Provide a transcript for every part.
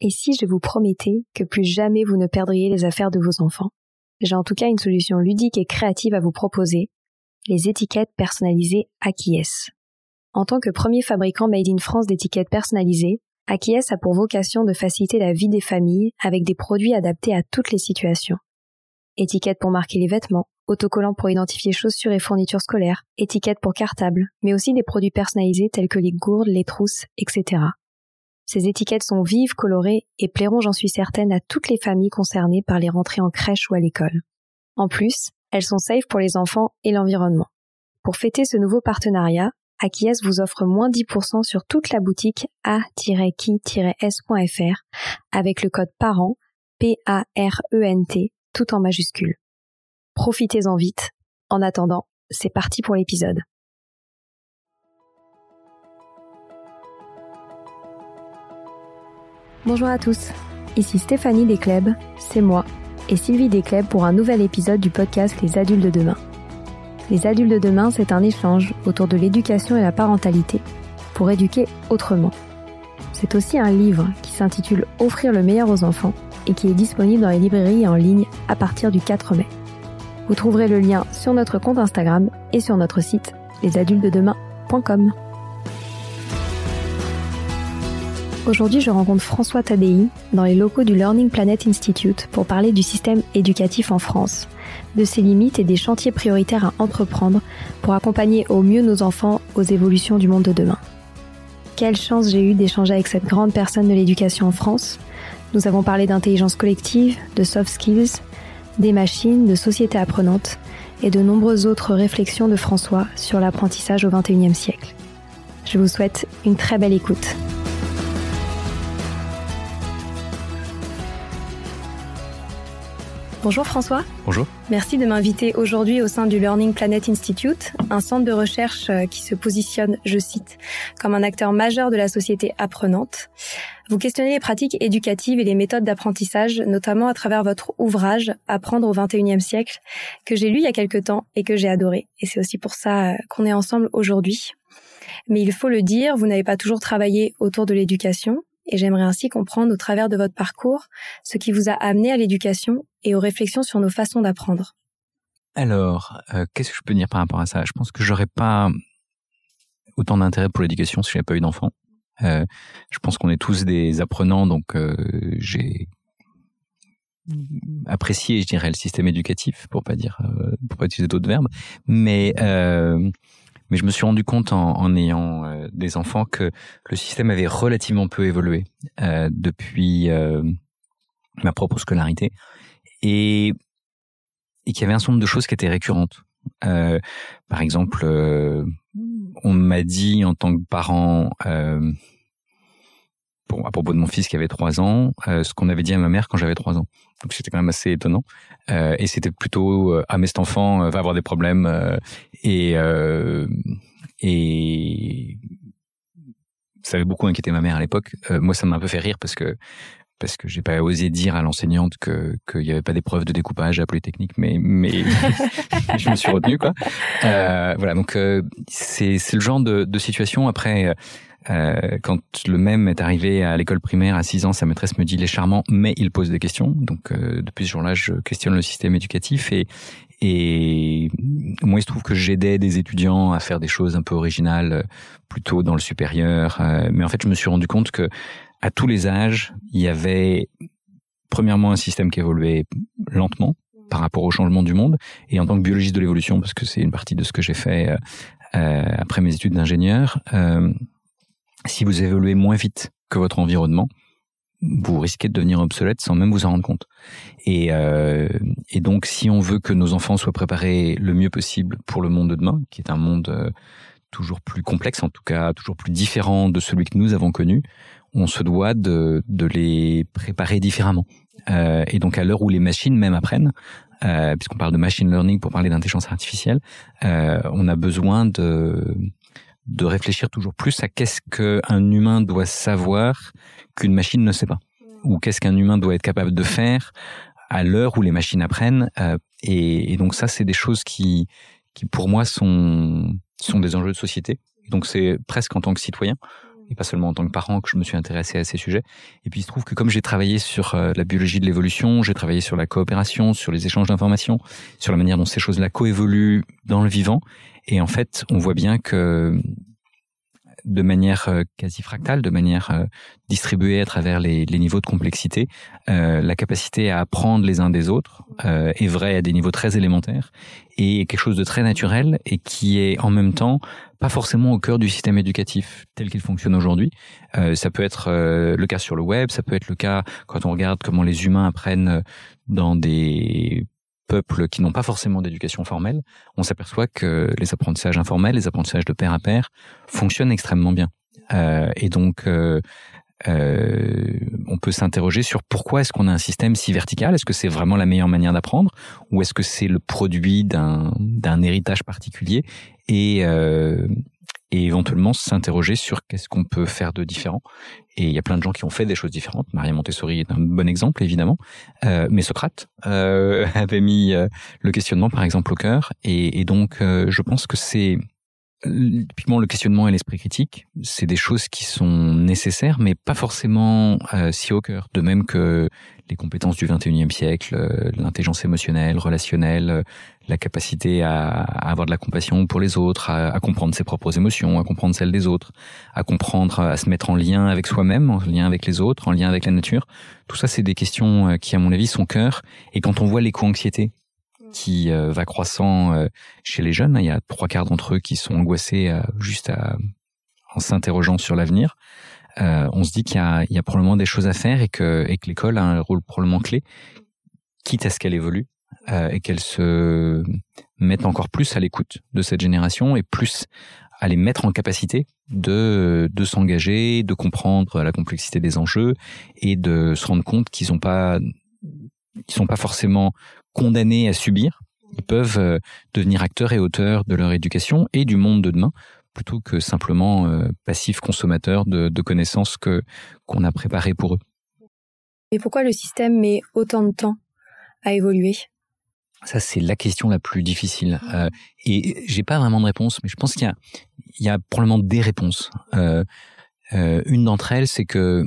Et si je vous promettais que plus jamais vous ne perdriez les affaires de vos enfants J'ai en tout cas une solution ludique et créative à vous proposer, les étiquettes personnalisées Akies. En tant que premier fabricant made in France d'étiquettes personnalisées, Akies a pour vocation de faciliter la vie des familles avec des produits adaptés à toutes les situations. Étiquettes pour marquer les vêtements, autocollants pour identifier chaussures et fournitures scolaires, étiquettes pour cartables, mais aussi des produits personnalisés tels que les gourdes, les trousses, etc. Ces étiquettes sont vives, colorées et plairont, j'en suis certaine, à toutes les familles concernées par les rentrées en crèche ou à l'école. En plus, elles sont safe pour les enfants et l'environnement. Pour fêter ce nouveau partenariat, Akies vous offre moins 10% sur toute la boutique a-qui-s.fr avec le code PARENT, P-A-R-E-N-T, tout en majuscule. Profitez-en vite. En attendant, c'est parti pour l'épisode. Bonjour à tous, ici Stéphanie Descleb, c'est moi, et Sylvie Descleb pour un nouvel épisode du podcast Les adultes de demain. Les adultes de demain, c'est un échange autour de l'éducation et la parentalité pour éduquer autrement. C'est aussi un livre qui s'intitule Offrir le meilleur aux enfants et qui est disponible dans les librairies en ligne à partir du 4 mai. Vous trouverez le lien sur notre compte Instagram et sur notre site lesadultesdedemain.com. Aujourd'hui, je rencontre François Tadei dans les locaux du Learning Planet Institute pour parler du système éducatif en France, de ses limites et des chantiers prioritaires à entreprendre pour accompagner au mieux nos enfants aux évolutions du monde de demain. Quelle chance j'ai eu d'échanger avec cette grande personne de l'éducation en France. Nous avons parlé d'intelligence collective, de soft skills, des machines, de société apprenante et de nombreuses autres réflexions de François sur l'apprentissage au XXIe siècle. Je vous souhaite une très belle écoute. Bonjour François. Bonjour. Merci de m'inviter aujourd'hui au sein du Learning Planet Institute, un centre de recherche euh, qui se positionne, je cite, comme un acteur majeur de la société apprenante. Vous questionnez les pratiques éducatives et les méthodes d'apprentissage, notamment à travers votre ouvrage Apprendre au XXIe siècle, que j'ai lu il y a quelque temps et que j'ai adoré. Et c'est aussi pour ça euh, qu'on est ensemble aujourd'hui. Mais il faut le dire, vous n'avez pas toujours travaillé autour de l'éducation et j'aimerais ainsi comprendre au travers de votre parcours ce qui vous a amené à l'éducation et aux réflexions sur nos façons d'apprendre. Alors, euh, qu'est-ce que je peux dire par rapport à ça? Je pense que j'aurais pas autant d'intérêt pour l'éducation si j'avais pas eu d'enfant. Euh, je pense qu'on est tous des apprenants, donc euh, j'ai apprécié, je dirais, le système éducatif, pour pas dire, pour pas utiliser d'autres verbes. Mais mais je me suis rendu compte en, en ayant euh, des enfants que le système avait relativement peu évolué euh, depuis euh, ma propre scolarité et, et qu'il y avait un certain nombre de choses qui étaient récurrentes. par exemple, on m'a dit en tant que parent bon, à propos de mon fils qui avait trois ans, euh, ce qu'on avait dit à ma mère quand j'avais trois ans. Donc c'était quand même assez étonnant. Euh, et c'était plutôt euh, ah mais cet enfant euh, va avoir des problèmes et et ça avait beaucoup inquiété ma mère à l'époque. moi ça m'a un peu fait rire parce que parce que j'ai pas osé dire à l'enseignante que qu'il y avait pas d'épreuve de découpage à Polytechnique, mais mais je me suis retenu quoi. voilà donc c'est c'est le genre de, de situation après euh, quand le même est arrivé à l'école primaire à 6 ans, sa maîtresse me dit il est charmant, mais il pose des questions. Donc euh, depuis ce jour-là, je questionne le système éducatif et et moi, il se trouve que j'aidais des étudiants à faire des choses un peu originales, euh, plutôt dans le supérieur. mais en fait, je me suis rendu compte que à tous les âges, il y avait premièrement un système qui évoluait lentement par rapport au changement du monde. Et en tant que biologiste de l'évolution, parce que c'est une partie de ce que j'ai fait euh, après mes études d'ingénieur, euh, si vous évoluez moins vite que votre environnement, vous risquez de devenir obsolète sans même vous en rendre compte. Et, euh, et, donc, si on veut que nos enfants soient préparés le mieux possible pour le monde de demain, qui est un monde euh, toujours plus complexe, en tout cas toujours plus différent de celui que nous avons connu, on se doit de, de les préparer différemment. Euh, et donc, à l'heure où les machines même apprennent, euh, puisqu'on parle de machine learning pour parler d'intelligence artificielle, euh, on a besoin de de réfléchir toujours plus à qu'est-ce qu'un humain doit savoir qu'une machine ne sait pas, ou qu'est-ce qu'un humain doit être capable de faire à l'heure où les machines apprennent. Euh, et, donc ça, c'est des choses qui, qui pour moi sont sont des enjeux de société. Donc c'est presque en tant que citoyen et pas seulement en tant que parent que je me suis intéressé à ces sujets. Et puis il se trouve que comme j'ai travaillé sur euh, la biologie de l'évolution, j'ai travaillé sur la coopération, sur les échanges d'informations, sur la manière dont ces choses-là coévoluent dans le vivant. Et en fait, on voit bien que de manière euh, quasi fractale, de manière euh, distribuée à travers les, niveaux de complexité, euh, la capacité à apprendre les uns des autres est vraie à des niveaux très élémentaires et quelque chose de très naturel et qui est en même temps pas forcément au cœur du système éducatif tel qu'il fonctionne aujourd'hui. ça peut être le cas sur le web, ça peut être le cas quand on regarde comment les humains apprennent dans des peuples qui n'ont pas forcément d'éducation formelle, on s'aperçoit que les apprentissages informels, les apprentissages de pair à pair, fonctionnent extrêmement bien. Euh, et donc, euh, euh, on peut s'interroger sur pourquoi est-ce qu'on a un système si vertical? Est-ce que c'est vraiment la meilleure manière d'apprendre? Ou est-ce que c'est le produit d'un héritage particulier? Et, euh, et éventuellement s'interroger sur qu'est-ce qu'on peut faire de différent. Et il y a plein de gens qui ont fait des choses différentes. Maria Montessori est un bon exemple, évidemment. Euh, mais Socrate euh, avait mis euh, le questionnement, par exemple, au cœur. Et, et donc, euh, je pense que c'est typiquement le questionnement et l'esprit critique, c'est des choses qui sont nécessaires, mais pas forcément euh, si au cœur. De même que les compétences du 21e siècle, euh, l'intelligence émotionnelle, relationnelle, euh, la capacité à, avoir de la compassion pour les autres, à, comprendre ses propres émotions, à comprendre celles des autres, à comprendre, à se mettre en lien avec soi-même, en lien avec les autres, en lien avec la nature. Tout ça, c'est des questions qui, à mon avis, sont cœur. Et quand on voit l'éco-anxiété qui va croissant chez les jeunes, il y a trois quarts d'entre eux qui sont angoissés juste en s'interrogeant sur l'avenir. Euh, on se dit qu'il y, a, probablement des choses à faire et que, l'école a un rôle probablement clé, quitte à ce qu'elle évolue euh, et qu'elle se mette encore plus à l'écoute de cette génération et plus à les mettre en capacité de, s'engager, de comprendre la complexité des enjeux et de se rendre compte qu'ils ils sont pas forcément condamnés à subir. Ils peuvent euh, devenir acteurs et auteurs de leur éducation et du monde de demain plutôt que simplement euh, passifs consommateurs de, connaissances que qu'on a préparées pour eux. Et pourquoi le système met autant de temps à évoluer? Ça, c'est la question la plus difficile. Euh, et j'ai pas vraiment de réponse, mais je pense qu'il y a, il y a probablement des réponses. Euh, euh, une d'entre elles, c'est que,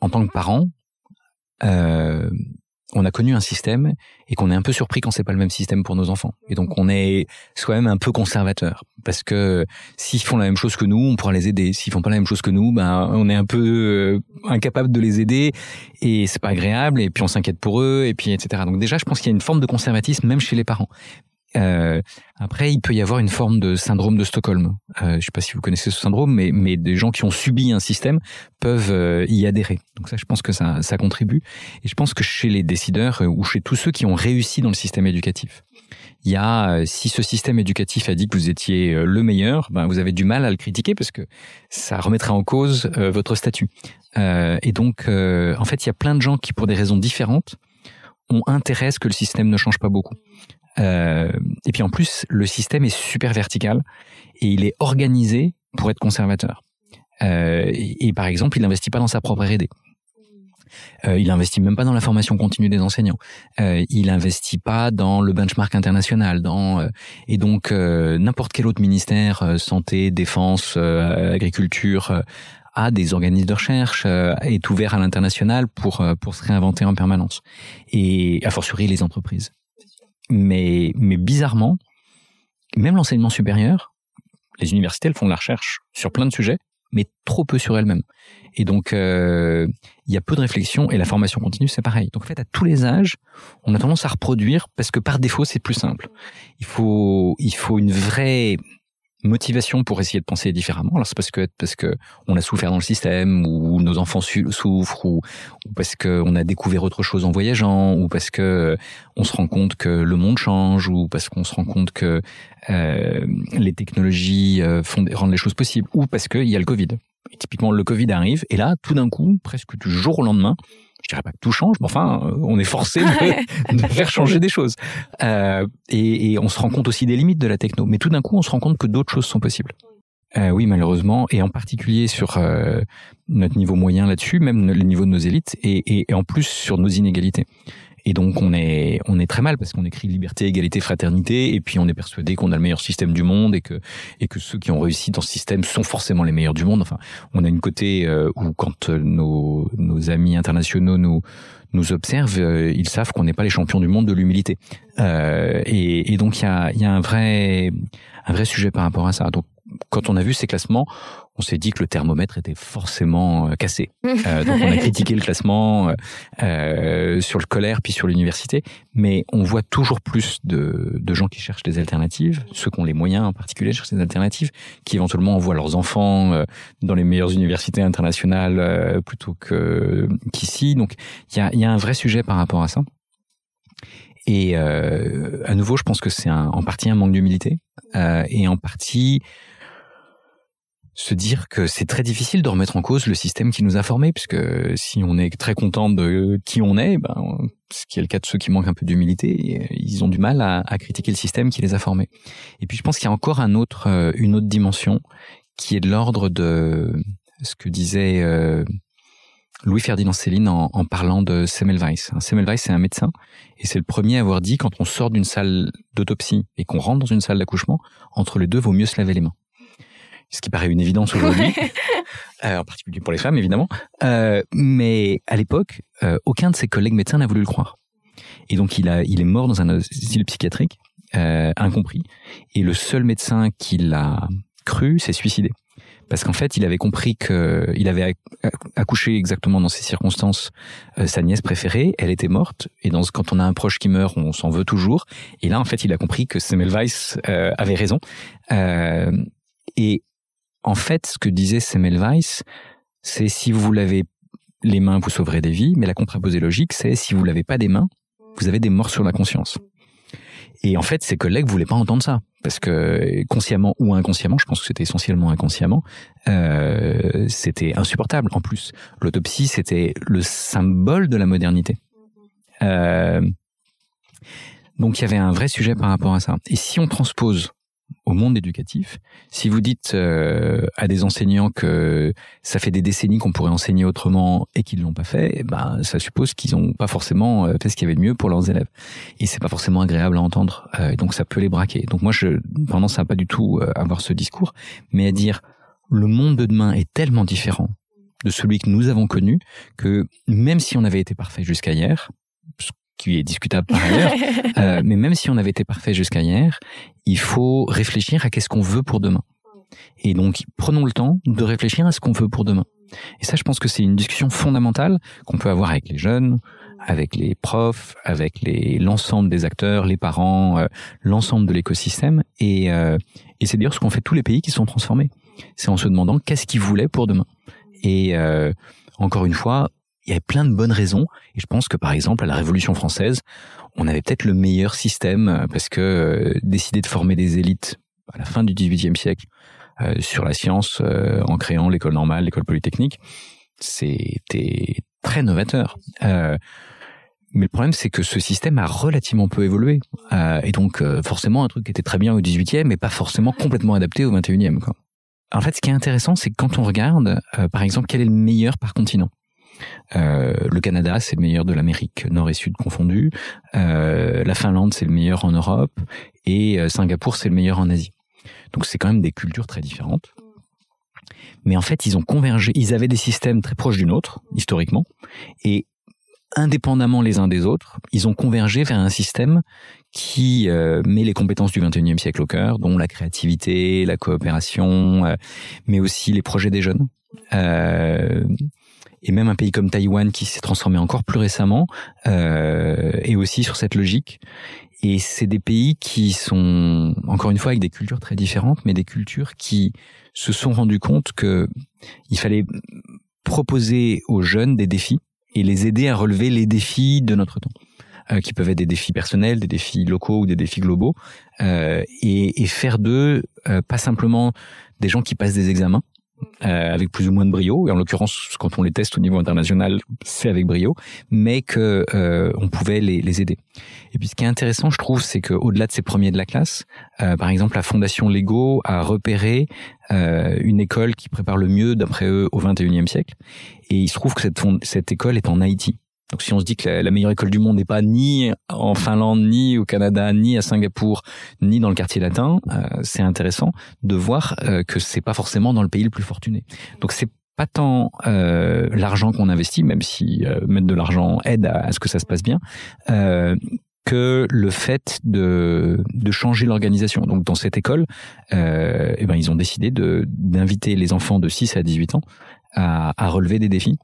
en tant que parent, on a connu un système et qu'on est un peu surpris quand c'est pas le même système pour nos enfants. Et donc on est soi-même un peu conservateur parce que s'ils font la même chose que nous, on pourra les aider. S'ils font pas la même chose que nous, ben on est un peu euh, incapable de les aider et c'est pas agréable et puis on s'inquiète pour eux et puis etc. Donc déjà je pense qu'il y a une forme de conservatisme même chez les parents. Euh, après, il peut y avoir une forme de syndrome de Stockholm. Euh, je ne sais pas si vous connaissez ce syndrome, mais, mais des gens qui ont subi un système peuvent euh, y adhérer. Donc ça, je pense que ça, contribue. Et je pense que chez les décideurs ou chez tous ceux qui ont réussi dans le système éducatif, il y a, si ce système éducatif a dit que vous étiez le meilleur, ben vous avez du mal à le critiquer parce que ça remettrait en cause votre statut. et donc, en fait, il y a plein de gens qui, pour des raisons différentes, ont intérêt à ce que le système ne change pas beaucoup. Euh, et puis en plus, le système est super vertical et il est organisé pour être conservateur. Euh, et, par exemple, il n'investit pas dans sa propre R&D. Euh, il investit même pas dans la formation continue des enseignants. Euh, il investit pas dans le benchmark international. Dans euh, et donc euh, n'importe quel autre ministère, santé, défense, agriculture, a des organismes de recherche, est ouvert à l'international pour pour se réinventer en permanence. Et a fortiori les entreprises mais, mais bizarrement, même l'enseignement supérieur, les universités, elles font de la recherche sur plein de sujets, mais trop peu sur elles-mêmes. Et donc, euh, il y a peu de réflexion et la formation continue, c'est pareil. Donc, en fait, à tous les âges, on a tendance à reproduire parce que par défaut, c'est plus simple. Il faut, il faut une vraie motivation pour essayer de penser différemment. Alors c'est parce que parce que on a souffert dans le système, ou nos enfants souffrent, ou, parce que on a découvert autre chose en voyageant, ou parce que on se rend compte que le monde change, ou parce qu'on se rend compte que euh, les technologies euh, font rendent les choses possibles, ou parce qu'il y a le Covid. Et typiquement, le Covid arrive, et là, tout d'un coup, presque du jour au lendemain, je dirais pas que tout change, mais enfin, euh, on est forcé de, faire changer des choses. Euh, et, et, on se rend compte aussi des limites de la techno. Mais tout d'un coup, on se rend compte que d'autres choses sont possibles. Euh, oui, malheureusement, et en particulier sur euh, notre niveau moyen là-dessus, même le niveau de nos élites, et, et, et, en plus sur nos inégalités. Et donc on est on est très mal parce qu'on écrit liberté, égalité, fraternité, et puis on est persuadé qu'on a le meilleur système du monde et que et que ceux qui ont réussi dans ce système sont forcément les meilleurs du monde. Enfin, on a une côté euh, où quand nos nos amis internationaux nous nous observent, euh, ils savent qu'on n'est pas les champions du monde de l'humilité. Euh, et, et, donc il y a, y a un vrai un vrai sujet par rapport à ça. Donc quand on a vu ces classements, on s'est dit que le thermomètre était forcément euh, cassé. Euh, donc on a critiqué le classement euh, sur le colère puis sur l'université, mais on voit toujours plus de, de, gens qui cherchent des alternatives, ceux qui ont les moyens en particulier cherchent des alternatives, qui éventuellement envoient leurs enfants euh, dans les meilleures universités internationales euh, plutôt que qu'ici. Donc il y a, y a un vrai sujet par rapport à ça. Et euh, à nouveau, je pense que c'est en partie un manque d'humilité euh, et en partie se dire que c'est très difficile de remettre en cause le système qui nous a formés, puisque si on est très content de qui on est, ben, ce qui est le cas de ceux qui manquent un peu d'humilité, ils ont du mal à, critiquer le système qui les a formés. Et puis je pense qu'il y a encore un autre, euh, une autre dimension qui est de l'ordre de ce que disait euh, Louis-Ferdinand Céline en, en, parlant de Semmelweis. Semmelweis, c'est un médecin, et c'est le premier à avoir dit, quand on sort d'une salle d'autopsie et qu'on rentre dans une salle d'accouchement, entre les deux, vaut mieux se laver les mains ce qui paraît une évidence aujourd'hui, euh, en particulier pour les femmes évidemment. Euh, mais à l'époque, euh, aucun de ses collègues médecins n'a voulu le croire. Et donc il a, il est mort dans un asile psychiatrique, incompris. Et le seul médecin qui l'a cru s'est suicidé. Parce qu'en fait, il avait compris que il avait accouché exactement dans ces circonstances sa nièce préférée. Elle était morte, et dans, quand on a un proche qui meurt, on s'en veut toujours. Et là, en fait, il a compris que Semmelweis avait raison. Euh, et en fait, ce que disait Semmelweis, c'est si vous l'avez les mains, vous sauverez des vies, mais la contraposée logique, c'est si vous l'avez pas des mains, vous avez des morts sur la conscience. Et en fait, ses collègues voulaient pas entendre ça, parce que consciemment ou inconsciemment, je pense que c'était essentiellement inconsciemment, euh, c'était insupportable. En plus, l'autopsie, c'était le symbole de la modernité. Euh, donc il y avait un vrai sujet par rapport à ça. Et si on transpose au monde éducatif. Si vous dites euh, à des enseignants que ça fait des décennies qu'on pourrait enseigner autrement et qu'ils l'ont pas fait, eh ben ça suppose qu'ils n'ont pas forcément euh, fait ce qu'il y avait de mieux pour leurs élèves. Et c'est pas forcément agréable à entendre. Euh, donc ça peut les braquer. Donc moi, je tendance à pas du tout avoir ce discours, mais à dire le monde de demain est tellement différent de celui que nous avons connu que même si on avait été parfait jusqu'à hier, qui est discutable par ailleurs. euh, mais même si on avait été parfait jusqu'à hier, il faut réfléchir à qu'est-ce qu'on veut pour demain. Et donc, prenons le temps de réfléchir à ce qu'on veut pour demain. Et ça, je pense que c'est une discussion fondamentale qu'on peut avoir avec les jeunes, avec les profs, avec l'ensemble des acteurs, les parents, euh, l'ensemble de l'écosystème. Et, euh, et c'est d'ailleurs ce qu'ont fait tous les pays qui sont transformés. C'est en se demandant qu'est-ce qu'ils voulaient pour demain. Et euh, encore une fois, il y avait plein de bonnes raisons. Et je pense que par exemple, à la Révolution française, on avait peut-être le meilleur système euh, parce que euh, décider de former des élites à la fin du XVIIIe siècle euh, sur la science en créant l'école normale, l'école polytechnique, c'était très novateur. Mais le problème, c'est que ce système a relativement peu évolué. et donc, forcément, un truc qui était très bien au XVIIIe, mais pas forcément complètement adapté au XXIe. Quoi. En fait, ce qui est intéressant, c'est quand on regarde, par exemple, quel est le meilleur par continent, euh, le Canada, c'est le meilleur de l'Amérique, nord et sud confondus. Euh, la Finlande, c'est le meilleur en Europe. Et euh, Singapour, c'est le meilleur en Asie. Donc c'est quand même des cultures très différentes. Mais en fait, ils ont convergé. Ils avaient des systèmes très proches du nôtre, historiquement. Et indépendamment les uns des autres, ils ont convergé vers un système qui met les compétences du 21e siècle au cœur, dont la créativité, la coopération, mais aussi les projets des jeunes. Et même un pays comme Taïwan qui s'est transformé encore plus récemment euh, est aussi sur cette logique. Et c'est des pays qui sont encore une fois avec des cultures très différentes, mais des cultures qui se sont rendus compte que il fallait proposer aux jeunes des défis et les aider à relever les défis de notre temps. Euh, qui peuvent être des défis personnels, des défis locaux ou des défis globaux, euh, et, et, faire d'eux euh, pas simplement des gens qui passent des examens, euh, avec plus ou moins de brio, et en l'occurrence, quand on les teste au niveau international, c'est avec brio, mais que euh, on pouvait les, les, aider. Et puis, ce qui est intéressant, je trouve, c'est qu'au-delà de ces premiers de la classe, euh, par exemple, la Fondation Lego a repéré euh, une école qui prépare le mieux, d'après eux, au 21e siècle, et il se trouve que cette, cette école est en Haïti. Donc si on se dit que la, meilleure école du monde n'est pas ni en Finlande, ni au Canada, ni à Singapour, ni dans le quartier latin, euh, c'est intéressant de voir euh, que c'est pas forcément dans le pays le plus fortuné. Donc c'est pas tant euh, l'argent qu'on investit, même si mettre de l'argent aide à, ce que ça se passe bien, que le fait de, changer l'organisation. Donc dans cette école, eh ben, ils ont décidé d'inviter les enfants de 6 à 18 ans à relever des défis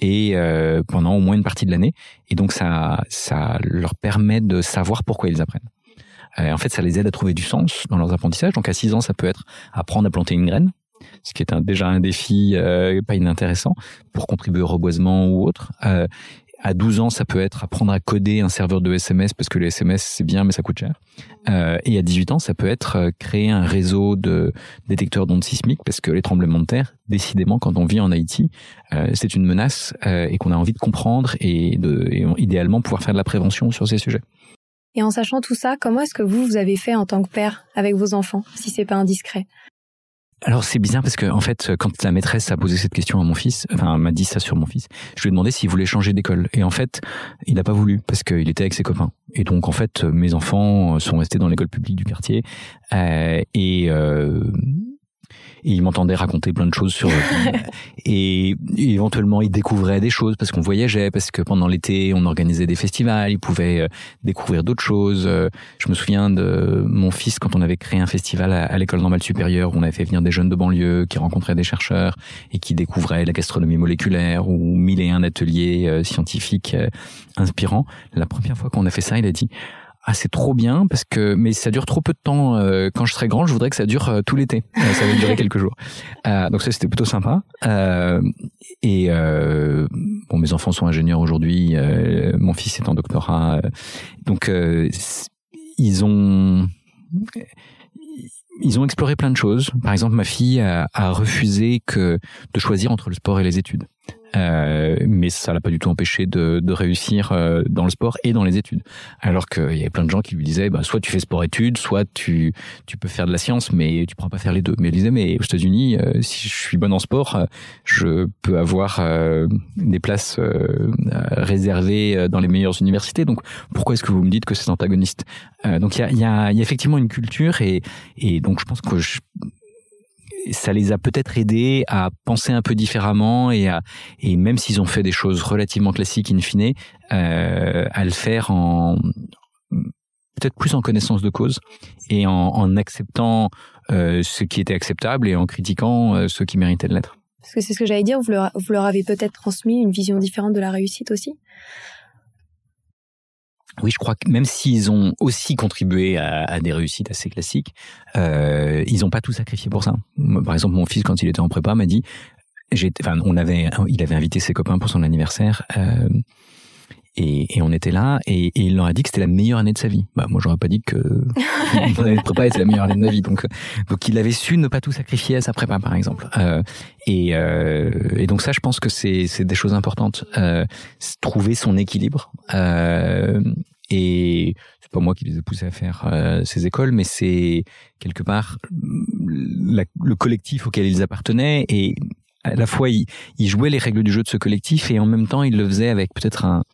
et euh, pendant au moins une partie de l'année. Et donc ça, ça leur permet de savoir pourquoi ils apprennent. Euh, en fait, ça les aide à trouver du sens dans leurs apprentissages. Donc à 6 ans, ça peut être apprendre à planter une graine, ce qui est déjà un défi euh, pas inintéressant pour contribuer au reboisement ou autre. À 12 ans, ça peut être apprendre à coder un serveur de SMS parce que le SMS c'est bien mais ça coûte cher. Euh, et à 18 ans, ça peut être euh, créer un réseau de détecteurs d'ondes sismiques parce que les tremblements de terre, décidément, quand on vit en Haïti, euh, c'est une menace et qu'on a envie de comprendre et, de, et idéalement pouvoir faire de la prévention sur ces sujets. Et en sachant tout ça, comment est-ce que vous, vous avez fait en tant que père avec vos enfants, si c'est pas indiscret? Alors c'est bizarre parce que en fait, quand la maîtresse a posé cette question à mon fils, enfin m'a dit ça sur mon fils, je lui ai demandé s'il voulait changer d'école. Et en fait, il n'a pas voulu parce qu'il était avec ses copains. Et donc en fait, mes enfants sont restés dans l'école publique du quartier. Euh, et euh, et il m'entendait raconter plein de choses sur et, éventuellement il découvrait des choses parce qu'on voyageait parce que pendant l'été on organisait des festivals il pouvait euh, découvrir d'autres choses. Euh, je me souviens de mon fils quand on avait créé un festival à, l'école normale supérieure où on avait fait venir des jeunes de banlieue qui rencontraient des chercheurs et qui découvraient la gastronomie moléculaire ou mille et un ateliers euh, scientifiques inspirants. La première fois qu'on a fait ça il a dit ah c'est trop bien parce que mais ça dure trop peu de temps. Euh, quand je serai grand, je voudrais que ça dure euh, tout l'été. Euh, ça va durer quelques jours. donc ça c'était plutôt sympa. et bon, mes enfants sont ingénieurs aujourd'hui. mon fils est en doctorat. donc ils ont ils ont exploré plein de choses. Par exemple, ma fille a, a refusé que de choisir entre le sport et les études. Euh, mais ça l'a pas du tout empêché de, de réussir euh, dans le sport et dans les études. Alors qu'il y avait plein de gens qui lui disaient, bah, soit tu fais sport-études, soit tu, tu peux faire de la science, mais tu pourras pas faire les deux. Mais elle disait, mais aux États-Unis, euh, si je suis bon en sport, je peux avoir des places réservées dans les meilleures universités. Donc pourquoi est-ce que vous me dites que c'est antagoniste? Donc il y a, y, a, y a effectivement une culture et, et donc je pense que je, ça les a peut-être aidés à penser un peu différemment et à et même s'ils ont fait des choses relativement classiques in fine, euh, à le faire en peut-être plus en connaissance de cause et en, acceptant euh, ce qui était acceptable et en critiquant euh, ce qui méritait de l'être. Parce que c'est ce que j'allais dire, vous leur avez peut-être transmis une vision différente de la réussite aussi? Oui, je crois que même s'ils ont aussi contribué à, des réussites assez classiques, euh, ils n'ont pas tout sacrifié pour ça. Par exemple, mon fils, quand il était en prépa, m'a dit, enfin, on avait, il avait invité ses copains pour son anniversaire. Euh, et, et, on était là, et, et, il leur a dit que c'était la meilleure année de sa vie. Bah, moi, j'aurais pas dit que mon année de prépa était la meilleure année de ma vie. Donc, donc, il avait su ne pas tout sacrifier à sa prépa, par exemple. Euh, et, euh, et, donc ça, je pense que c'est des choses importantes. Euh, trouver son équilibre. Euh, et c'est pas moi qui les ai poussés à faire euh, ces écoles, mais c'est quelque part la, le collectif auquel ils appartenaient et à la fois ils, ils jouaient les règles du jeu de ce collectif et en même temps ils le faisaient avec peut-être un,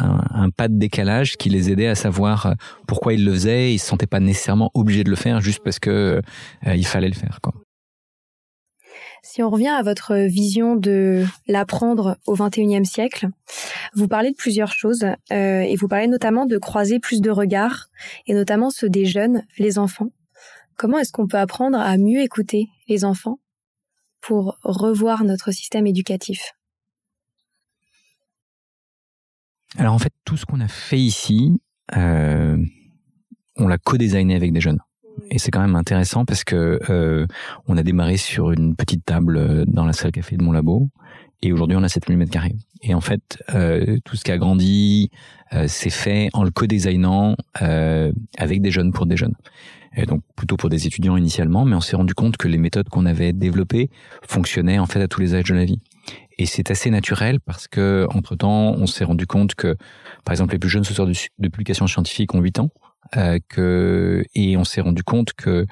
un, pas de décalage qui les aidait à savoir euh, pourquoi ils le faisaient. Ils se sentaient pas nécessairement obligés de le faire juste parce que euh, il fallait le faire. Quoi. Si on revient à votre vision de l'apprendre au XXIe siècle, vous parlez de plusieurs choses euh, et vous parlez notamment de croiser plus de regards et notamment ceux des jeunes, les enfants. Comment est-ce qu'on peut apprendre à mieux écouter les enfants pour revoir notre système éducatif? Alors en fait, tout ce qu'on a fait ici, euh, on l'a co-designé avec des jeunes. Et c'est quand même intéressant parce que euh, on a démarré sur une petite table euh, dans la salle café de mon labo et aujourd'hui on a 7000 mètres carrés. Et en fait, euh, tout ce qui a grandi, euh, c'est fait en le co-designant euh, avec des jeunes pour des jeunes. Et donc plutôt pour des étudiants initialement, mais on s'est rendu compte que les méthodes qu'on avait développées fonctionnaient en fait à tous les âges de la vie. Et c'est assez naturel parce que, entre temps, on s'est rendu compte que, par exemple, les plus jeunes sortent de, publications scientifiques ont 8 ans, euh, que, et on s'est rendu compte que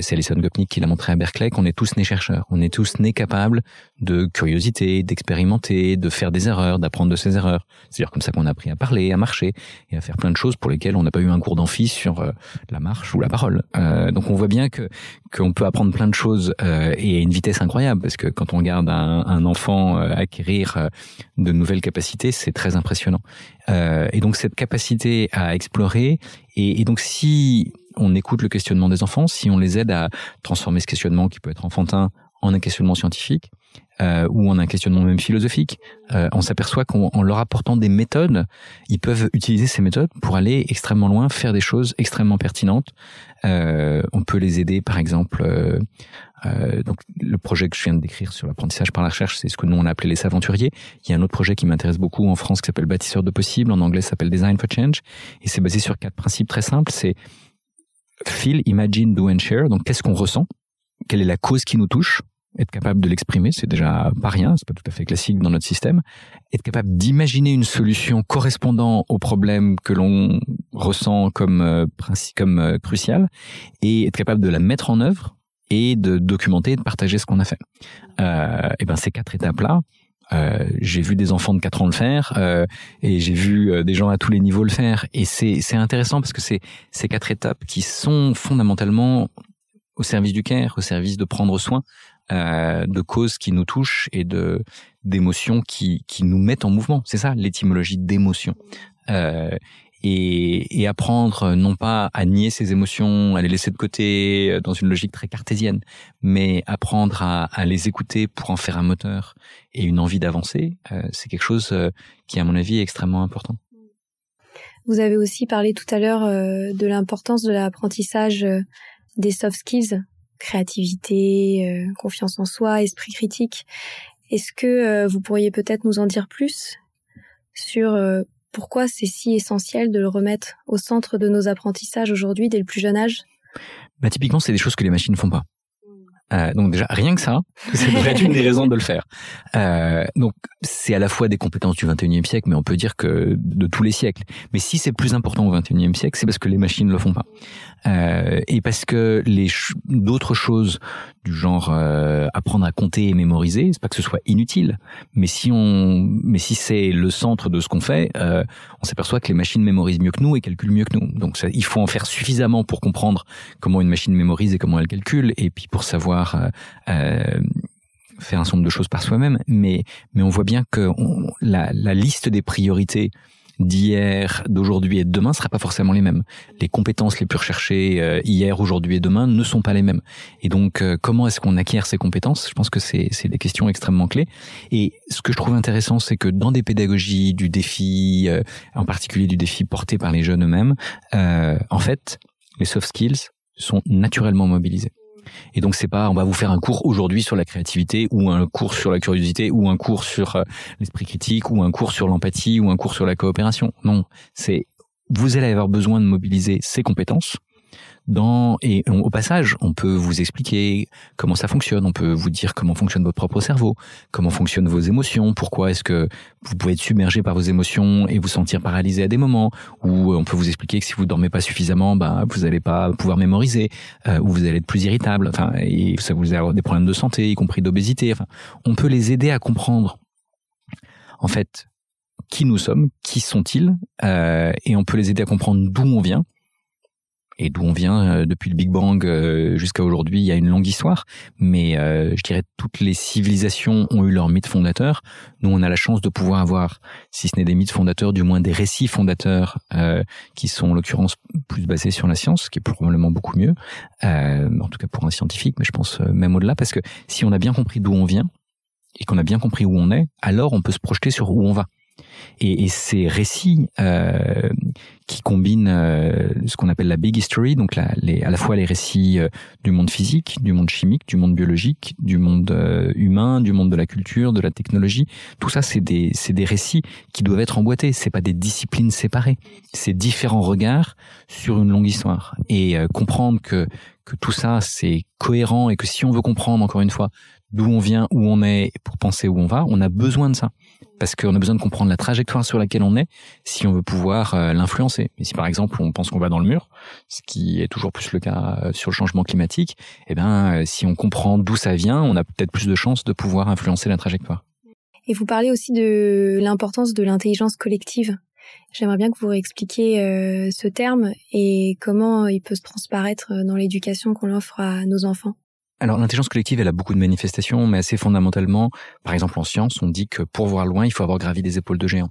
c'est Alison Gopnik qui l'a montré à Berkeley, qu'on est tous nés chercheurs. On est tous nés capables de curiosité, d'expérimenter, de faire des erreurs, d'apprendre de ses erreurs. C'est-à-dire comme ça qu'on a appris à parler, à marcher et à faire plein de choses pour lesquelles on n'a pas eu un cours d'amphi sur euh, la marche ou la parole. Euh, donc on voit bien que qu'on peut apprendre plein de choses euh, et à une vitesse incroyable parce que quand on regarde un, un enfant acquérir de nouvelles capacités, c'est très impressionnant. et donc cette capacité à explorer et, et donc si on écoute le questionnement des enfants, si on les aide à transformer ce questionnement qui peut être enfantin en un questionnement scientifique euh, ou en un questionnement même philosophique, euh, on s'aperçoit qu'en leur apportant des méthodes, ils peuvent utiliser ces méthodes pour aller extrêmement loin, faire des choses extrêmement pertinentes. Euh, on peut les aider, par exemple. donc le projet que je viens de décrire sur l'apprentissage par la recherche, c'est ce que nous on a appelé les aventuriers. Il y a un autre projet qui m'intéresse beaucoup en France qui s'appelle Bâtisseur de possible, en anglais s'appelle Design for Change, et c'est basé sur quatre principes très simples. C'est feel, imagine, do and share. Donc, qu'est-ce qu'on ressent? Quelle est la cause qui nous touche? Être capable de l'exprimer, c'est déjà pas rien, c'est pas tout à fait classique dans notre système. Être capable d'imaginer une solution correspondant au problème que l'on ressent comme euh, comme euh, crucial et être capable de la mettre en œuvre et de documenter et de partager ce qu'on a fait. Euh, et ben ces quatre étapes là, euh, j'ai vu des enfants de 4 ans le faire euh, et j'ai vu euh, des gens à tous les niveaux le faire. Et c'est intéressant parce que c'est ces quatre étapes qui sont fondamentalement au service du care, au service de prendre soin euh, de causes qui nous touchent et de d'émotions qui, qui nous mettent en mouvement. C'est ça l'étymologie d'émotion. Euh, et, apprendre non pas à nier ses émotions, à les laisser de côté euh, dans une logique très cartésienne, mais apprendre à, les écouter pour en faire un moteur et une envie d'avancer, euh, c'est quelque chose euh, qui, à mon avis, est extrêmement important. Vous avez aussi parlé tout à l'heure de l'importance de l'apprentissage des soft skills, créativité, confiance en soi, esprit critique. Est-ce que vous pourriez peut-être nous en dire plus sur pourquoi c'est si essentiel de le remettre au centre de nos apprentissages aujourd'hui dès le plus jeune âge? Bah, Typiquement, c'est des choses que les machines ne font pas. Euh, donc déjà, rien que ça, c'est peut-être une des raisons de le faire. Euh, donc c'est à la fois des compétences du 21e siècle, mais on peut dire que de tous les siècles. Mais si c'est plus important au 21e siècle, c'est parce que les machines ne le font pas. Euh, et parce que les d'autres choses du genre euh, apprendre à compter et mémoriser, c'est pas que ce soit inutile, mais si on, mais si c'est le centre de ce qu'on fait, euh, on s'aperçoit que les machines mémorisent mieux que nous et calculent mieux que nous. Donc ça, il faut en faire suffisamment pour comprendre comment une machine mémorise et comment elle calcule, et puis pour savoir euh, euh faire un certain nombre de choses par soi-même. Mais mais on voit bien que la, liste des priorités d'hier, d'aujourd'hui et de demain sera pas forcément les mêmes. Les compétences les plus recherchées euh, hier, aujourd'hui et demain ne sont pas les mêmes. Et donc, comment est-ce qu'on acquiert ces compétences? Je pense que c'est des questions extrêmement clés. Et ce que je trouve intéressant, c'est que dans des pédagogies du défi, en particulier du défi porté par les jeunes eux-mêmes, en fait, les soft skills sont naturellement mobilisés. Et donc c'est pas on va vous faire un cours aujourd'hui sur la créativité ou un cours sur la curiosité ou un cours sur euh, l'esprit critique ou un cours sur l'empathie ou un cours sur la coopération. Non, c'est vous allez avoir besoin de mobiliser ces compétences et au passage, on peut vous expliquer comment ça fonctionne, on peut vous dire comment fonctionne votre propre cerveau, comment fonctionnent vos émotions, pourquoi est-ce que vous pouvez être submergé par vos émotions et vous sentir paralysé à des moments, ou on peut vous expliquer que si vous dormez pas suffisamment, bah vous n'allez pas pouvoir mémoriser, euh, ou vous allez être plus irritable, enfin et ça vous avoir des problèmes de santé, y compris d'obésité. On peut les aider à comprendre en fait qui nous sommes, qui sont-ils, euh, et on peut les aider à comprendre d'où on vient et d'où on vient euh, depuis le Big Bang euh, jusqu'à aujourd'hui. Il y a une longue histoire, mais euh, je dirais toutes les civilisations ont eu leurs mythes fondateurs. Nous, on a la chance de pouvoir avoir, si ce n'est des mythes fondateurs, du moins des récits fondateurs qui sont en l'occurrence plus basés sur la science, ce qui est probablement beaucoup mieux, en tout cas pour un scientifique, mais je pense même au-delà, parce que si on a bien compris d'où on vient et qu'on a bien compris où on est, alors on peut se projeter sur où on va. Et, et ces récits euh, qui combinent euh, ce qu'on appelle la big history, donc la, les, à la fois les récits euh, du monde physique, du monde chimique, du monde biologique, du monde euh, humain, du monde de la culture, de la technologie, tout ça c'est des c'est des récits qui doivent être emboîtés. C'est pas des disciplines séparées. C'est différents regards sur une longue histoire et comprendre que que tout ça c'est cohérent et que si on veut comprendre encore une fois d'où on vient, où on est, pour penser où on va, on a besoin de ça. parce qu'on a besoin de comprendre la trajectoire sur laquelle on est si on veut pouvoir euh, Et si par exemple on pense qu'on va dans le mur, ce qui est toujours plus le cas euh, sur le changement climatique, eh ben si on comprend d'où ça vient, on a peut-être plus de chances de pouvoir influencer la trajectoire. Et vous parlez aussi de l'importance de l'intelligence collective. J'aimerais bien que vous réexpliquiez euh, ce terme et comment il peut se transparaître dans l'éducation qu'on offre à nos enfants. Alors l'intelligence collective, elle a beaucoup de manifestations, mais assez fondamentalement, par exemple en science, on dit que pour voir loin, il faut avoir gravi des épaules de géants.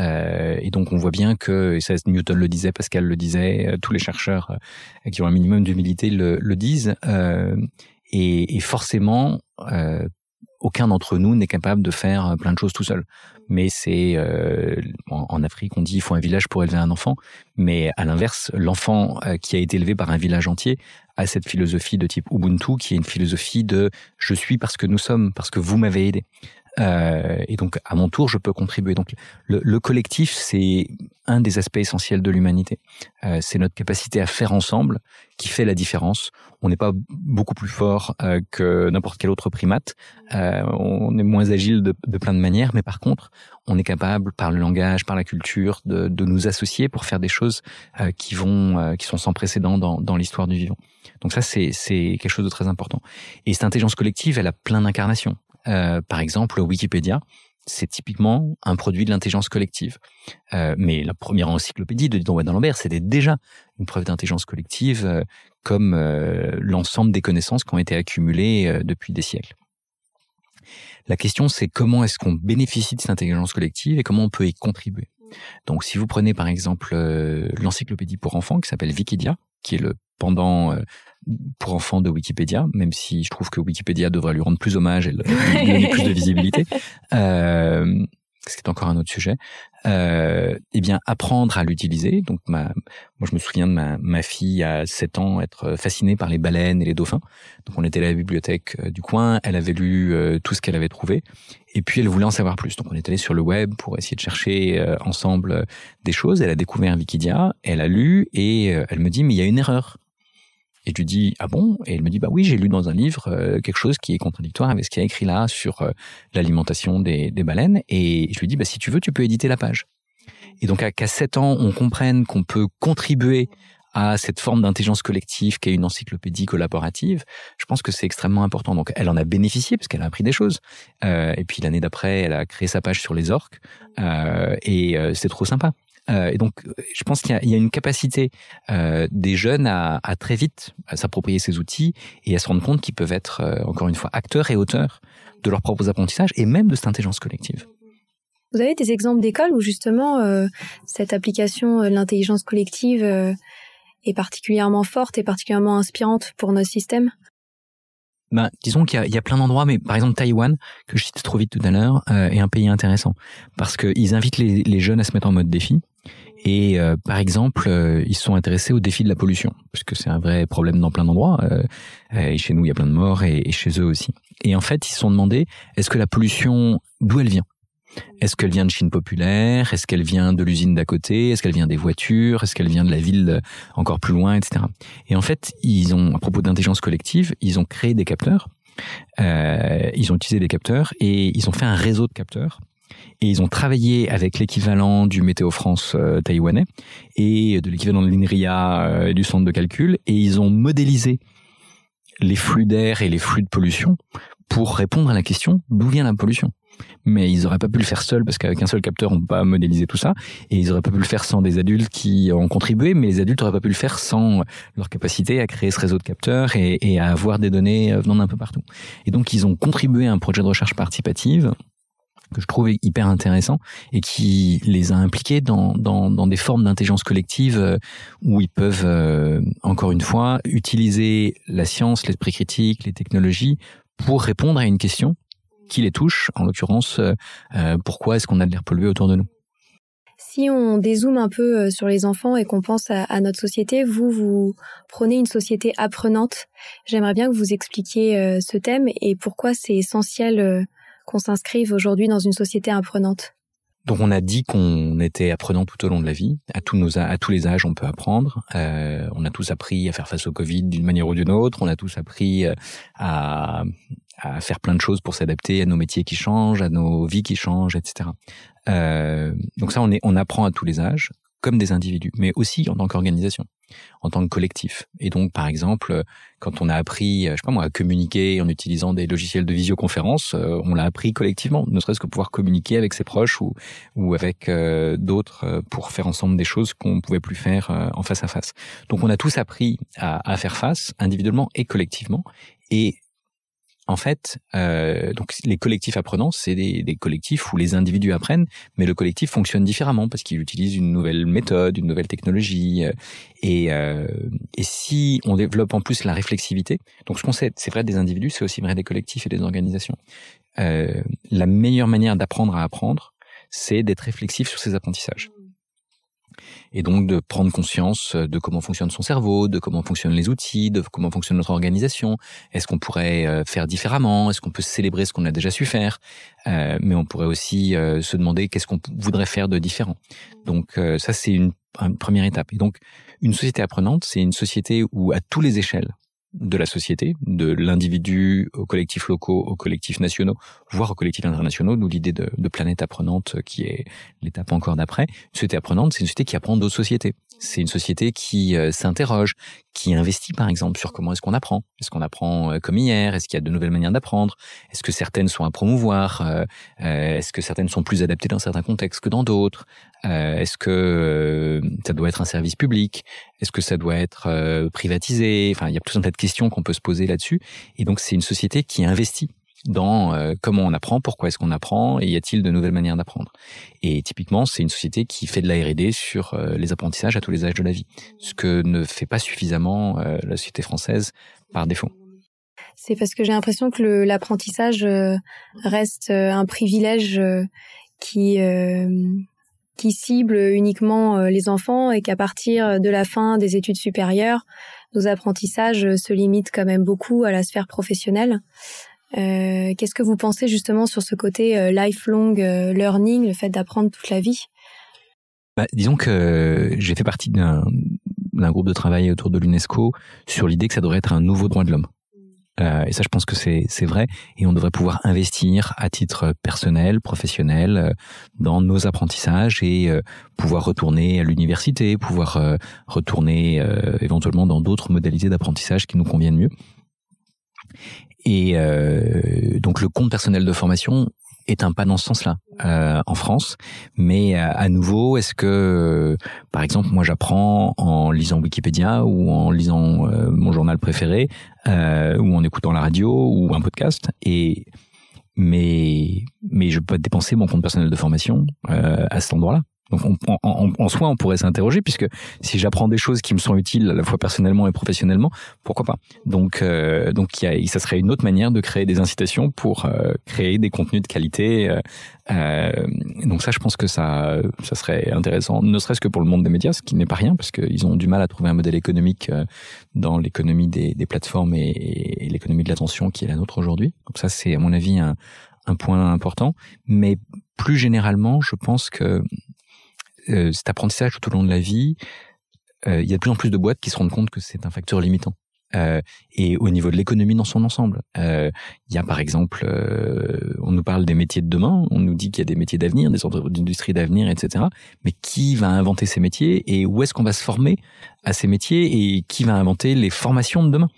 Euh, et donc on voit bien que, et ça Newton le disait, Pascal le disait, euh, tous les chercheurs euh, qui ont un minimum d'humilité le, disent, et, forcément, aucun d'entre nous n'est capable de faire plein de choses tout seul. Mais c'est en, Afrique, on dit il faut un village pour élever un enfant, mais à l'inverse, l'enfant qui a été élevé par un village entier à cette philosophie de type Ubuntu, qui est une philosophie de je suis parce que nous sommes, parce que vous m'avez aidé. Euh, et donc, à mon tour, je peux contribuer. Donc, le, le collectif, c'est un des aspects essentiels de l'humanité. Euh, c'est notre capacité à faire ensemble qui fait la différence. On n'est pas beaucoup plus fort euh, que n'importe quel autre primate. Euh, on est moins agile de, de, plein de manières, mais par contre, on est capable, par le langage, par la culture, de, de nous associer pour faire des choses euh, qui vont, euh, qui sont sans précédent dans, dans l'histoire du vivant. Donc ça, c'est quelque chose de très important. Et cette intelligence collective, elle a plein d'incarnations. Euh, par exemple, Wikipédia, c'est typiquement un produit de l'intelligence collective. Euh, mais la première encyclopédie de Don Lambert, c'était déjà une preuve d'intelligence collective, euh, comme euh, l'ensemble des connaissances qui ont été accumulées euh, depuis des siècles. La question, c'est comment est-ce qu'on bénéficie de cette intelligence collective et comment on peut y contribuer. Donc, si vous prenez par exemple l'encyclopédie pour enfants qui s'appelle Wikidia, qui est le pendant pour enfants de Wikipédia, même si je trouve que Wikipédia devrait lui rendre plus hommage et lui donner plus de visibilité. Euh, ce qui est encore un autre sujet, euh, eh bien apprendre à l'utiliser. Donc ma, moi je me souviens de ma, ma fille à 7 ans être fascinée par les baleines et les dauphins. Donc on était à la bibliothèque euh, du coin, elle avait lu euh, tout ce qu'elle avait trouvé et puis elle voulait en savoir plus. Donc on est allé sur le web pour essayer de chercher euh, ensemble des choses. Elle a découvert Wikidia, elle a lu et elle me dit mais il y a une erreur. Et je lui dis ah bon? Et elle me dit bah oui j'ai lu dans un livre euh, quelque chose qui est contradictoire avec ce qu'il y a écrit là sur euh, l'alimentation des, des, baleines. Et je lui dis bah si tu veux tu peux éditer la page. Et donc qu'à 7 ans on comprenne qu'on peut contribuer à cette forme d'intelligence collective qu'est une encyclopédie collaborative, je pense que c'est extrêmement important. Donc elle en a bénéficié parce qu'elle a appris des choses. Euh, et puis l'année d'après, elle a créé sa page sur les orques euh, et euh, c'est trop sympa. Euh, et donc, je pense qu'il y, y, a une capacité euh, des jeunes à, à, très vite s'approprier ces outils et à se rendre compte qu'ils peuvent être, euh, encore une fois, acteurs et auteurs de leurs propres apprentissages et même de cette intelligence collective. Vous avez des exemples d'écoles où justement cette application de l'intelligence collective est particulièrement forte et particulièrement inspirante pour nos systèmes ben, disons qu'il y, y, a plein d'endroits, mais par exemple Taïwan, que je cite trop vite tout à l'heure, euh, est un pays intéressant parce qu'ils invitent les, les, jeunes à se mettre en mode défi. Et euh, par exemple, euh, ils sont intéressés au défi de la pollution, parce que c'est un vrai problème dans plein d'endroits. Euh, et chez nous, il y a plein de morts, et, chez eux aussi. Et en fait, ils se sont demandé, est-ce que la pollution, d'où elle vient? Est-ce qu'elle vient de Chine populaire? Est-ce qu'elle vient de l'usine d'à côté? Est-ce qu'elle vient des voitures? Est-ce qu'elle vient de la ville encore plus loin, etc. Et en fait, ils ont, à propos d'intelligence collective, ils ont créé des capteurs. Euh, ils ont utilisé des capteurs et ils ont fait un réseau de capteurs. Et ils ont travaillé avec l'équivalent du Météo France euh, taïwanais et de l'équivalent de l'INRIA euh, du centre de calcul. Et ils ont modélisé les flux d'air et les flux de pollution pour répondre à la question d'où vient la pollution. Mais ils auraient pas pu le faire seuls parce qu'avec un seul capteur on peut pas modéliser tout ça. Et ils auraient pas pu le faire sans des adultes qui ont contribué mais les adultes auraient pas pu le faire sans leur capacité à créer ce réseau de capteurs et, et à avoir des données venant d'un peu partout. Et donc ils ont contribué à un projet de recherche participative que je trouve hyper intéressant et qui les a impliqués dans, dans, des formes d'intelligence collective euh, où ils peuvent, euh, encore une fois, utiliser la science, l'esprit critique, les technologies pour répondre à une question qui les touche, en l'occurrence, euh, pourquoi est-ce qu'on a de l'air pollué autour de nous? Si on dézoome un peu sur les enfants et qu'on pense à, notre société, vous, vous prenez une société apprenante. J'aimerais bien que vous expliquiez ce thème et pourquoi c'est essentiel qu'on s'inscrive aujourd'hui dans une société apprenante. donc on a dit qu'on était apprenant tout au long de la vie. À tous les âges, on peut apprendre. Euh, on a tous appris à faire face au Covid d'une manière ou d'une autre. On a tous appris euh, à, faire plein de choses pour s'adapter à nos métiers qui changent, à nos vies qui changent, etc. Euh, donc ça, on on apprend à tous les âges comme des individus, mais aussi en tant qu'organisation, en tant que collectif. Et donc, par exemple, quand on a appris, je sais pas moi, à communiquer en utilisant des logiciels de visioconférence, euh, on l'a appris collectivement, ne serait-ce que pouvoir communiquer avec ses proches ou, ou avec euh, d'autres euh, pour faire ensemble des choses qu'on pouvait plus faire en face à face. Donc, on a tous appris à, à faire face, individuellement et collectivement. Et en fait, euh, donc les collectifs apprenants, c'est des, des, collectifs où les individus apprennent, mais le collectif fonctionne différemment parce qu'il utilise une nouvelle méthode, une nouvelle technologie. Euh, et, euh, et si on développe en plus la réflexivité, donc ce qu'on sait, c'est vrai des individus, c'est aussi vrai des collectifs et des organisations. Euh, la meilleure manière d'apprendre à apprendre, c'est d'être réflexif sur ses apprentissages et donc de prendre conscience de comment fonctionne son cerveau, de comment fonctionnent les outils, de comment fonctionne notre organisation. Est-ce qu'on pourrait euh, faire différemment? Est-ce qu'on peut célébrer ce qu'on a déjà su faire? Euh, Mais on pourrait aussi euh, se demander qu'est-ce qu'on voudrait faire de différent. Donc ça, c'est une, une première étape. Et donc, une société apprenante, c'est une société où à tous les échelles, de la société, de l'individu aux collectifs locaux, aux collectifs nationaux, voire aux collectifs internationaux, d'où l'idée de, planète apprenante qui est l'étape encore d'après. Une société apprenante, c'est une société qui apprend d'autres sociétés. C'est une société qui euh, s'interroge, qui investit par exemple sur comment est-ce qu'on apprend. Est-ce qu'on apprend euh, comme hier? Est-ce qu'il y a de nouvelles manières d'apprendre? Est-ce que certaines sont à promouvoir euh, Est-ce que certaines sont plus adaptées dans certains contextes que dans d'autres? Est-ce que ça doit être un service public? Est-ce que ça doit être privatisé? Enfin, il y a tout un tas de questions qu'on peut se poser là-dessus. Et donc, c'est une société qui investit dans euh, comment on apprend, pourquoi est-ce qu'on apprend, et y a-t-il de nouvelles manières d'apprendre? Et typiquement, c'est une société qui fait de la R&D sur euh, les apprentissages à tous les âges de la vie, ce que ne fait pas suffisamment euh, la société française par défaut. C'est parce que j'ai l'impression que l'apprentissage reste un privilège qui qui cible uniquement les enfants et qu'à partir de la fin des études supérieures, nos apprentissages se limitent quand même beaucoup à la sphère professionnelle. Euh, qu'est-ce que vous pensez justement sur ce côté euh, lifelong euh, learning, le fait d'apprendre toute la vie? Bah, Disons que j'ai fait partie d'un groupe de travail autour de l'UNESCO sur l'idée que ça devrait être un nouveau droit de l'homme. Et ça, je pense que c'est vrai. Et on devrait pouvoir investir à titre personnel, professionnel, dans nos apprentissages et pouvoir retourner à l'université, pouvoir retourner éventuellement dans d'autres modalités d'apprentissage qui nous conviennent mieux. Et euh, donc le compte personnel de formation est un pas dans ce sens-là euh, en France. Mais euh, à nouveau, est-ce que, par exemple, moi j'apprends en lisant Wikipédia ou en lisant euh, mon journal préféré euh, ou en écoutant la radio ou un podcast et mais mais je peux dépenser mon compte personnel de formation à cet endroit-là. Donc en, en, en, soi, on pourrait s'interroger puisque si j'apprends des choses qui me sont utiles à la fois personnellement et professionnellement, pourquoi pas? Donc euh, donc y a, ça serait une autre manière de créer des incitations pour euh, créer des contenus de qualité. Euh, euh, donc ça, je pense que ça ça serait intéressant, ne serait-ce que pour le monde des médias, ce qui n'est pas rien parce qu'ils ont du mal à trouver un modèle économique dans l'économie des, des, plateformes et, et l'économie de l'attention qui est la nôtre aujourd'hui. Donc ça, c'est à mon avis un, un point important. Mais plus généralement, je pense que euh, cet apprentissage tout au long de la vie, euh, il y a de plus en plus de boîtes qui se rendent compte que c'est un facteur limitant. Euh, et au niveau de l'économie dans son ensemble. Euh, il y a par exemple, euh, on nous parle des métiers de demain, on nous dit qu'il y a des métiers d'avenir, des industries d'avenir, etc. Mais qui va inventer ces métiers et où est-ce qu'on va se former à ces métiers et qui va inventer les formations de demain?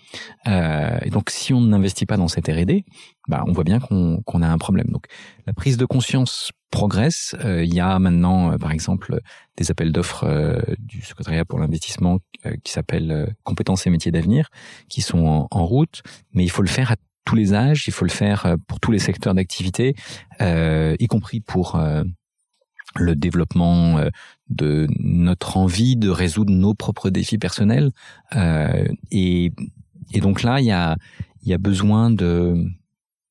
Et donc, si on n'investit pas dans cette R&D, bah, on voit bien qu'on qu'on a un problème. Donc, la prise de conscience progresse. Euh, il y a maintenant, euh, par exemple, des appels d'offres euh, du secrétariat pour l'investissement qui s'appellent compétences et métiers d'avenir, qui sont en, route, mais il faut le faire à tous les âges, il faut le faire pour tous les secteurs d'activité, y compris pour le développement de notre envie de résoudre nos propres défis personnels. et, donc là, il y a, y a besoin de,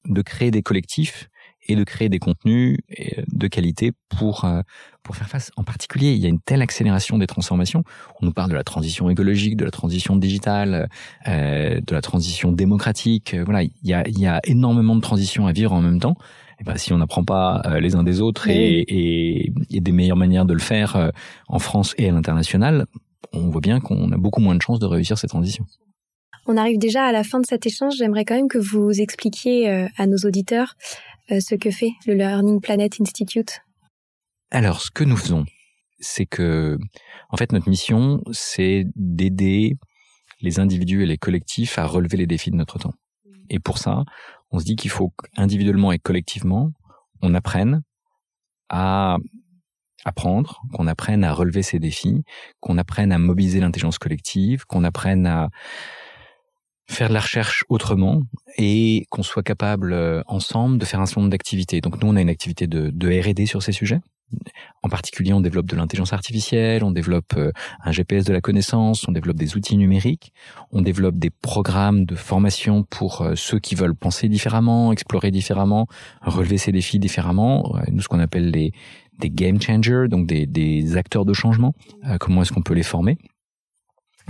de créer des collectifs et de créer des contenus euh, de qualité pour euh, pour faire face. En particulier, il y a une telle accélération des transformations. On nous parle de la transition écologique, de la transition digitale, euh, de la transition démocratique. Voilà, il y a il y a énormément de transitions à vivre en même temps. eh ben, si on n'apprend pas les uns des autres et, et, et, des meilleures manières de le faire en France et à l'international, on voit bien qu'on a beaucoup moins de chances de réussir cette transition. On arrive déjà à la fin de cet échange. J'aimerais quand même que vous expliquiez à nos auditeurs ce que fait le Learning Planet Institute. Alors, ce que nous faisons, c'est que, en fait, notre mission, c'est d'aider les individus et les collectifs à relever les défis de notre temps. Et pour ça, on se dit qu'il faut qu'individuellement et collectivement, on apprenne à apprendre, qu'on apprenne à relever ces défis, qu'on apprenne à mobiliser l'intelligence collective, qu'on apprenne à faire de la recherche autrement et qu'on soit capable euh, ensemble de faire un certain nombre d'activités. Donc nous, on a une activité de, de R&D sur ces sujets. En particulier, on développe de l'intelligence artificielle, on développe euh, un GPS de la connaissance, on développe des outils numériques, on développe des programmes de formation pour euh, ceux qui veulent penser différemment, explorer différemment, relever ces défis différemment. Nous, ce qu'on appelle les, des game changers, donc des, des acteurs de changement. comment est-ce qu'on peut les former?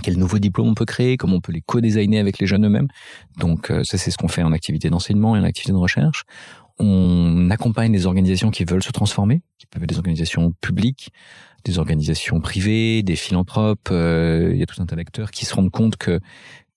Quels nouveaux diplômes on peut créer, comment on peut les co-designer avec les jeunes eux-mêmes. Donc euh, ça c'est ce qu'on fait en activité d'enseignement et en activité de recherche. On accompagne des organisations qui veulent se transformer, qui peuvent être des organisations publiques, des organisations privées, des philanthropes. Euh, il y a tout un tas d'acteurs qui se rendent compte que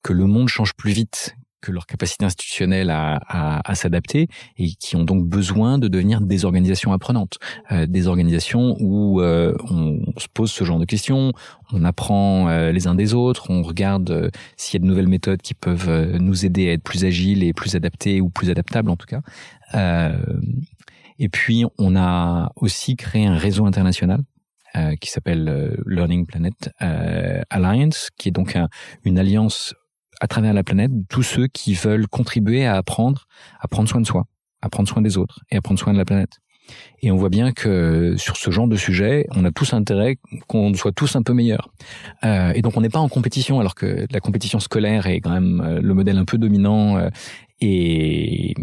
que le monde change plus vite que leur capacité institutionnelle à, à, à s'adapter et qui ont donc besoin de devenir des organisations apprenantes, euh, des organisations où euh, on, se pose ce genre de questions, on apprend euh, les uns des autres, on regarde euh, s'il y a de nouvelles méthodes qui peuvent nous aider à être plus agiles et plus adaptés ou plus adaptables en tout cas. et puis on a aussi créé un réseau international qui s'appelle Learning Planet Alliance, qui est donc une alliance à travers la planète tous ceux qui veulent contribuer à apprendre à prendre soin de soi, à prendre soin des autres et à prendre soin de la planète. Et on voit bien que sur ce genre de sujet, on a tous intérêt qu'on soit tous un peu meilleurs. Euh, et donc on n'est pas en compétition, alors que la compétition scolaire est quand même euh, le modèle un peu dominant. Euh, et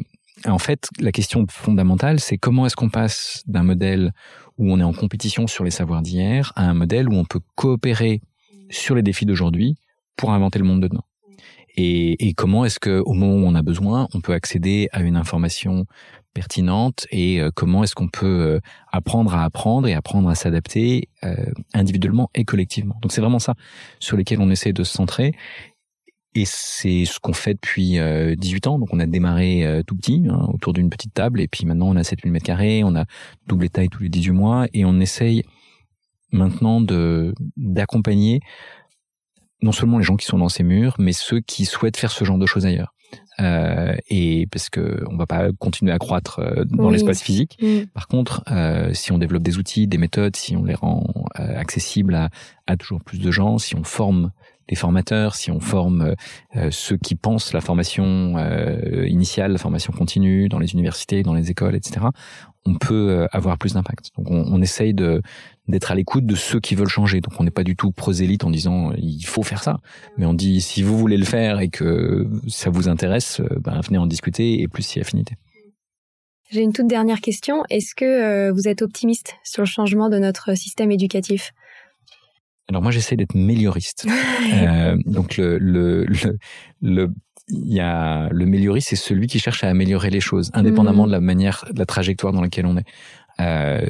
en fait, la question fondamentale, c'est comment est-ce qu'on passe d'un modèle où on est en compétition sur les savoirs d'hier à un modèle où on peut coopérer sur les défis d'aujourd'hui pour inventer le monde de demain et, et comment est-ce que au moment où on a besoin, on peut accéder à une information pertinente et euh, comment est-ce qu'on peut euh, apprendre à apprendre et apprendre à s'adapter euh, individuellement et collectivement. Donc c'est vraiment ça sur lesquels on essaie de se centrer. Et c'est ce qu'on fait depuis 18 ans. Donc on a démarré tout petit, hein, autour d'une petite table, et puis maintenant on a 7000 mètres carrés, on a doublé taille tous les 18 mois, et on essaye maintenant de d'accompagner non seulement les gens qui sont dans ces murs, mais ceux qui souhaitent faire ce genre de choses ailleurs. Euh, et parce que on va pas continuer à croître euh, dans l'espace physique. Mm. Par contre, euh, si on développe des outils, des méthodes, si on les rend euh, accessibles à, à, toujours plus de gens, si on forme les formateurs, si on forme euh, ceux qui pensent la formation initiale, la formation continue dans les universités, dans les écoles, etc., on peut avoir plus d'impact. Donc on, essaye d'être à l'écoute de ceux qui veulent changer. Donc on n'est pas du tout prosélyte en disant il faut faire ça, mais on dit si vous voulez le faire et que ça vous intéresse, euh, ben, venez en discuter et plus si affinité. J'ai une toute dernière question. Est-ce que euh, vous êtes optimiste sur le changement de notre système éducatif? Alors moi j'essaie d'être mélioriste. euh, donc le, le, le, le il y a le mélioriste, c'est celui qui cherche à améliorer les choses, indépendamment mmh. de la manière, de la trajectoire dans laquelle on est. Euh,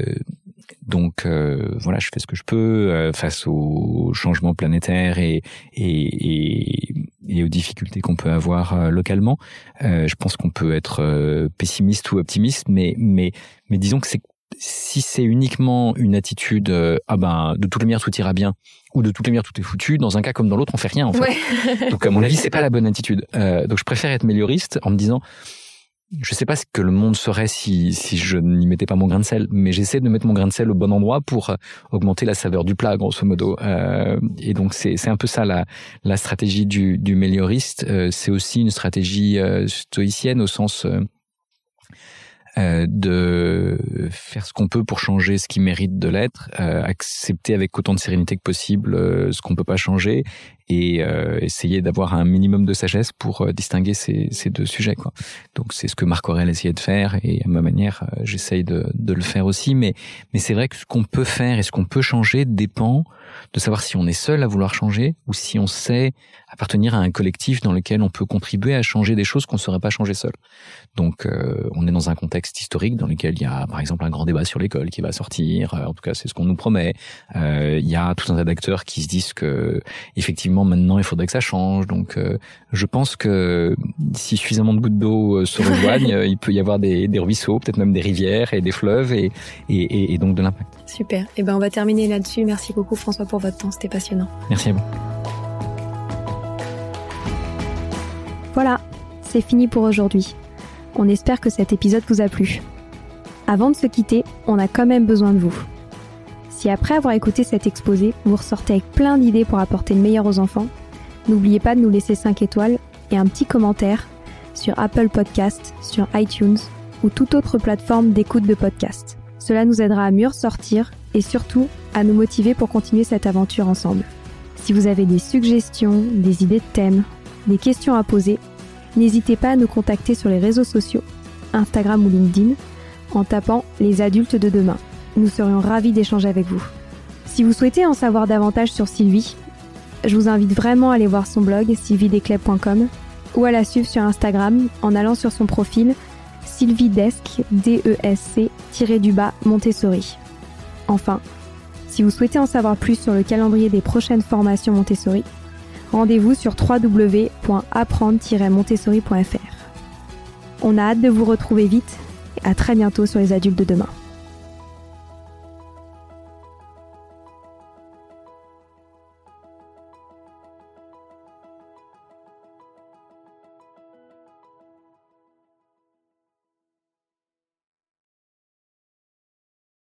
donc euh, voilà, je fais ce que je peux euh, face aux changements planétaires et, et, et, aux difficultés qu'on peut avoir euh, localement. je pense qu'on peut être pessimiste ou optimiste, mais mais mais disons que c'est si c'est uniquement une attitude ah ben de toutes les manières tout ira bien ou de toutes les manières tout est foutu dans un cas comme dans l'autre on fait rien en fait donc à mon avis c'est pas la bonne attitude donc je préfère être mélioriste en me disant je sais pas ce que le monde serait si, si je n'y mettais pas mon grain de sel, mais j'essaie de mettre mon grain de sel au bon endroit pour euh, augmenter la saveur du plat, grosso modo. Euh, et donc c'est, c'est un peu ça la, la stratégie du, du mélioriste. Euh, c'est aussi une stratégie euh, stoïcienne au sens de faire ce qu'on peut pour changer ce qui mérite de l'être, accepter avec autant de sérénité que possible ce qu'on peut pas changer et essayer d'avoir un minimum de sagesse pour distinguer ces, ces deux sujets. Quoi. Donc c'est ce que Marc Aurel essayait de faire et à ma manière, j'essaye de, de le faire aussi. Mais, mais c'est vrai que ce qu'on peut faire et ce qu'on peut changer dépend de savoir si on est seul à vouloir changer ou si on sait appartenir à un collectif dans lequel on peut contribuer à changer des choses qu'on ne saurait pas changer seul. Donc euh, on est dans un contexte historique dans lequel il y a par exemple un grand débat sur l'école qui va sortir, euh, en tout cas c'est ce qu'on nous promet. Euh, il y a tout un tas d'acteurs qui se disent que effectivement maintenant il faudrait que ça change. Donc je pense que si suffisamment de gouttes d'eau se rejoignent, il peut y avoir des, des ruisseaux, peut-être même des rivières et des fleuves et, et, et donc de l'impact. Super. Et eh ben on va terminer là-dessus. Merci beaucoup François pour votre temps, c'était passionnant. Merci à vous. Voilà, c'est fini pour aujourd'hui. On espère que cet épisode vous a plu. Avant de se quitter, on a quand même besoin de vous. Si après avoir écouté cet exposé, vous ressortez avec plein d'idées pour apporter le meilleur aux enfants, n'oubliez pas de nous laisser 5 étoiles et un petit commentaire sur Apple Podcast, sur iTunes ou toute autre plateforme d'écoute de podcast. Cela nous aidera à mieux ressortir et surtout à nous motiver pour continuer cette aventure ensemble. Si vous avez des suggestions, des idées de thèmes des questions à poser, n'hésitez pas à nous contacter sur les réseaux sociaux, Instagram ou LinkedIn, en tapant les adultes de demain. Nous serions ravis d'échanger avec vous. Si vous souhaitez en savoir davantage sur Sylvie, je vous invite vraiment à aller voir son blog sylvidesclep.com ou à la suivre sur Instagram en allant sur son profil sylvidesc, D-E-S-C, Montessori. Enfin, si vous souhaitez en savoir plus sur le calendrier des prochaines formations Montessori, rendez-vous sur www.apprendre-montessori.fr. On a hâte de vous retrouver vite et à très bientôt sur les adultes de demain.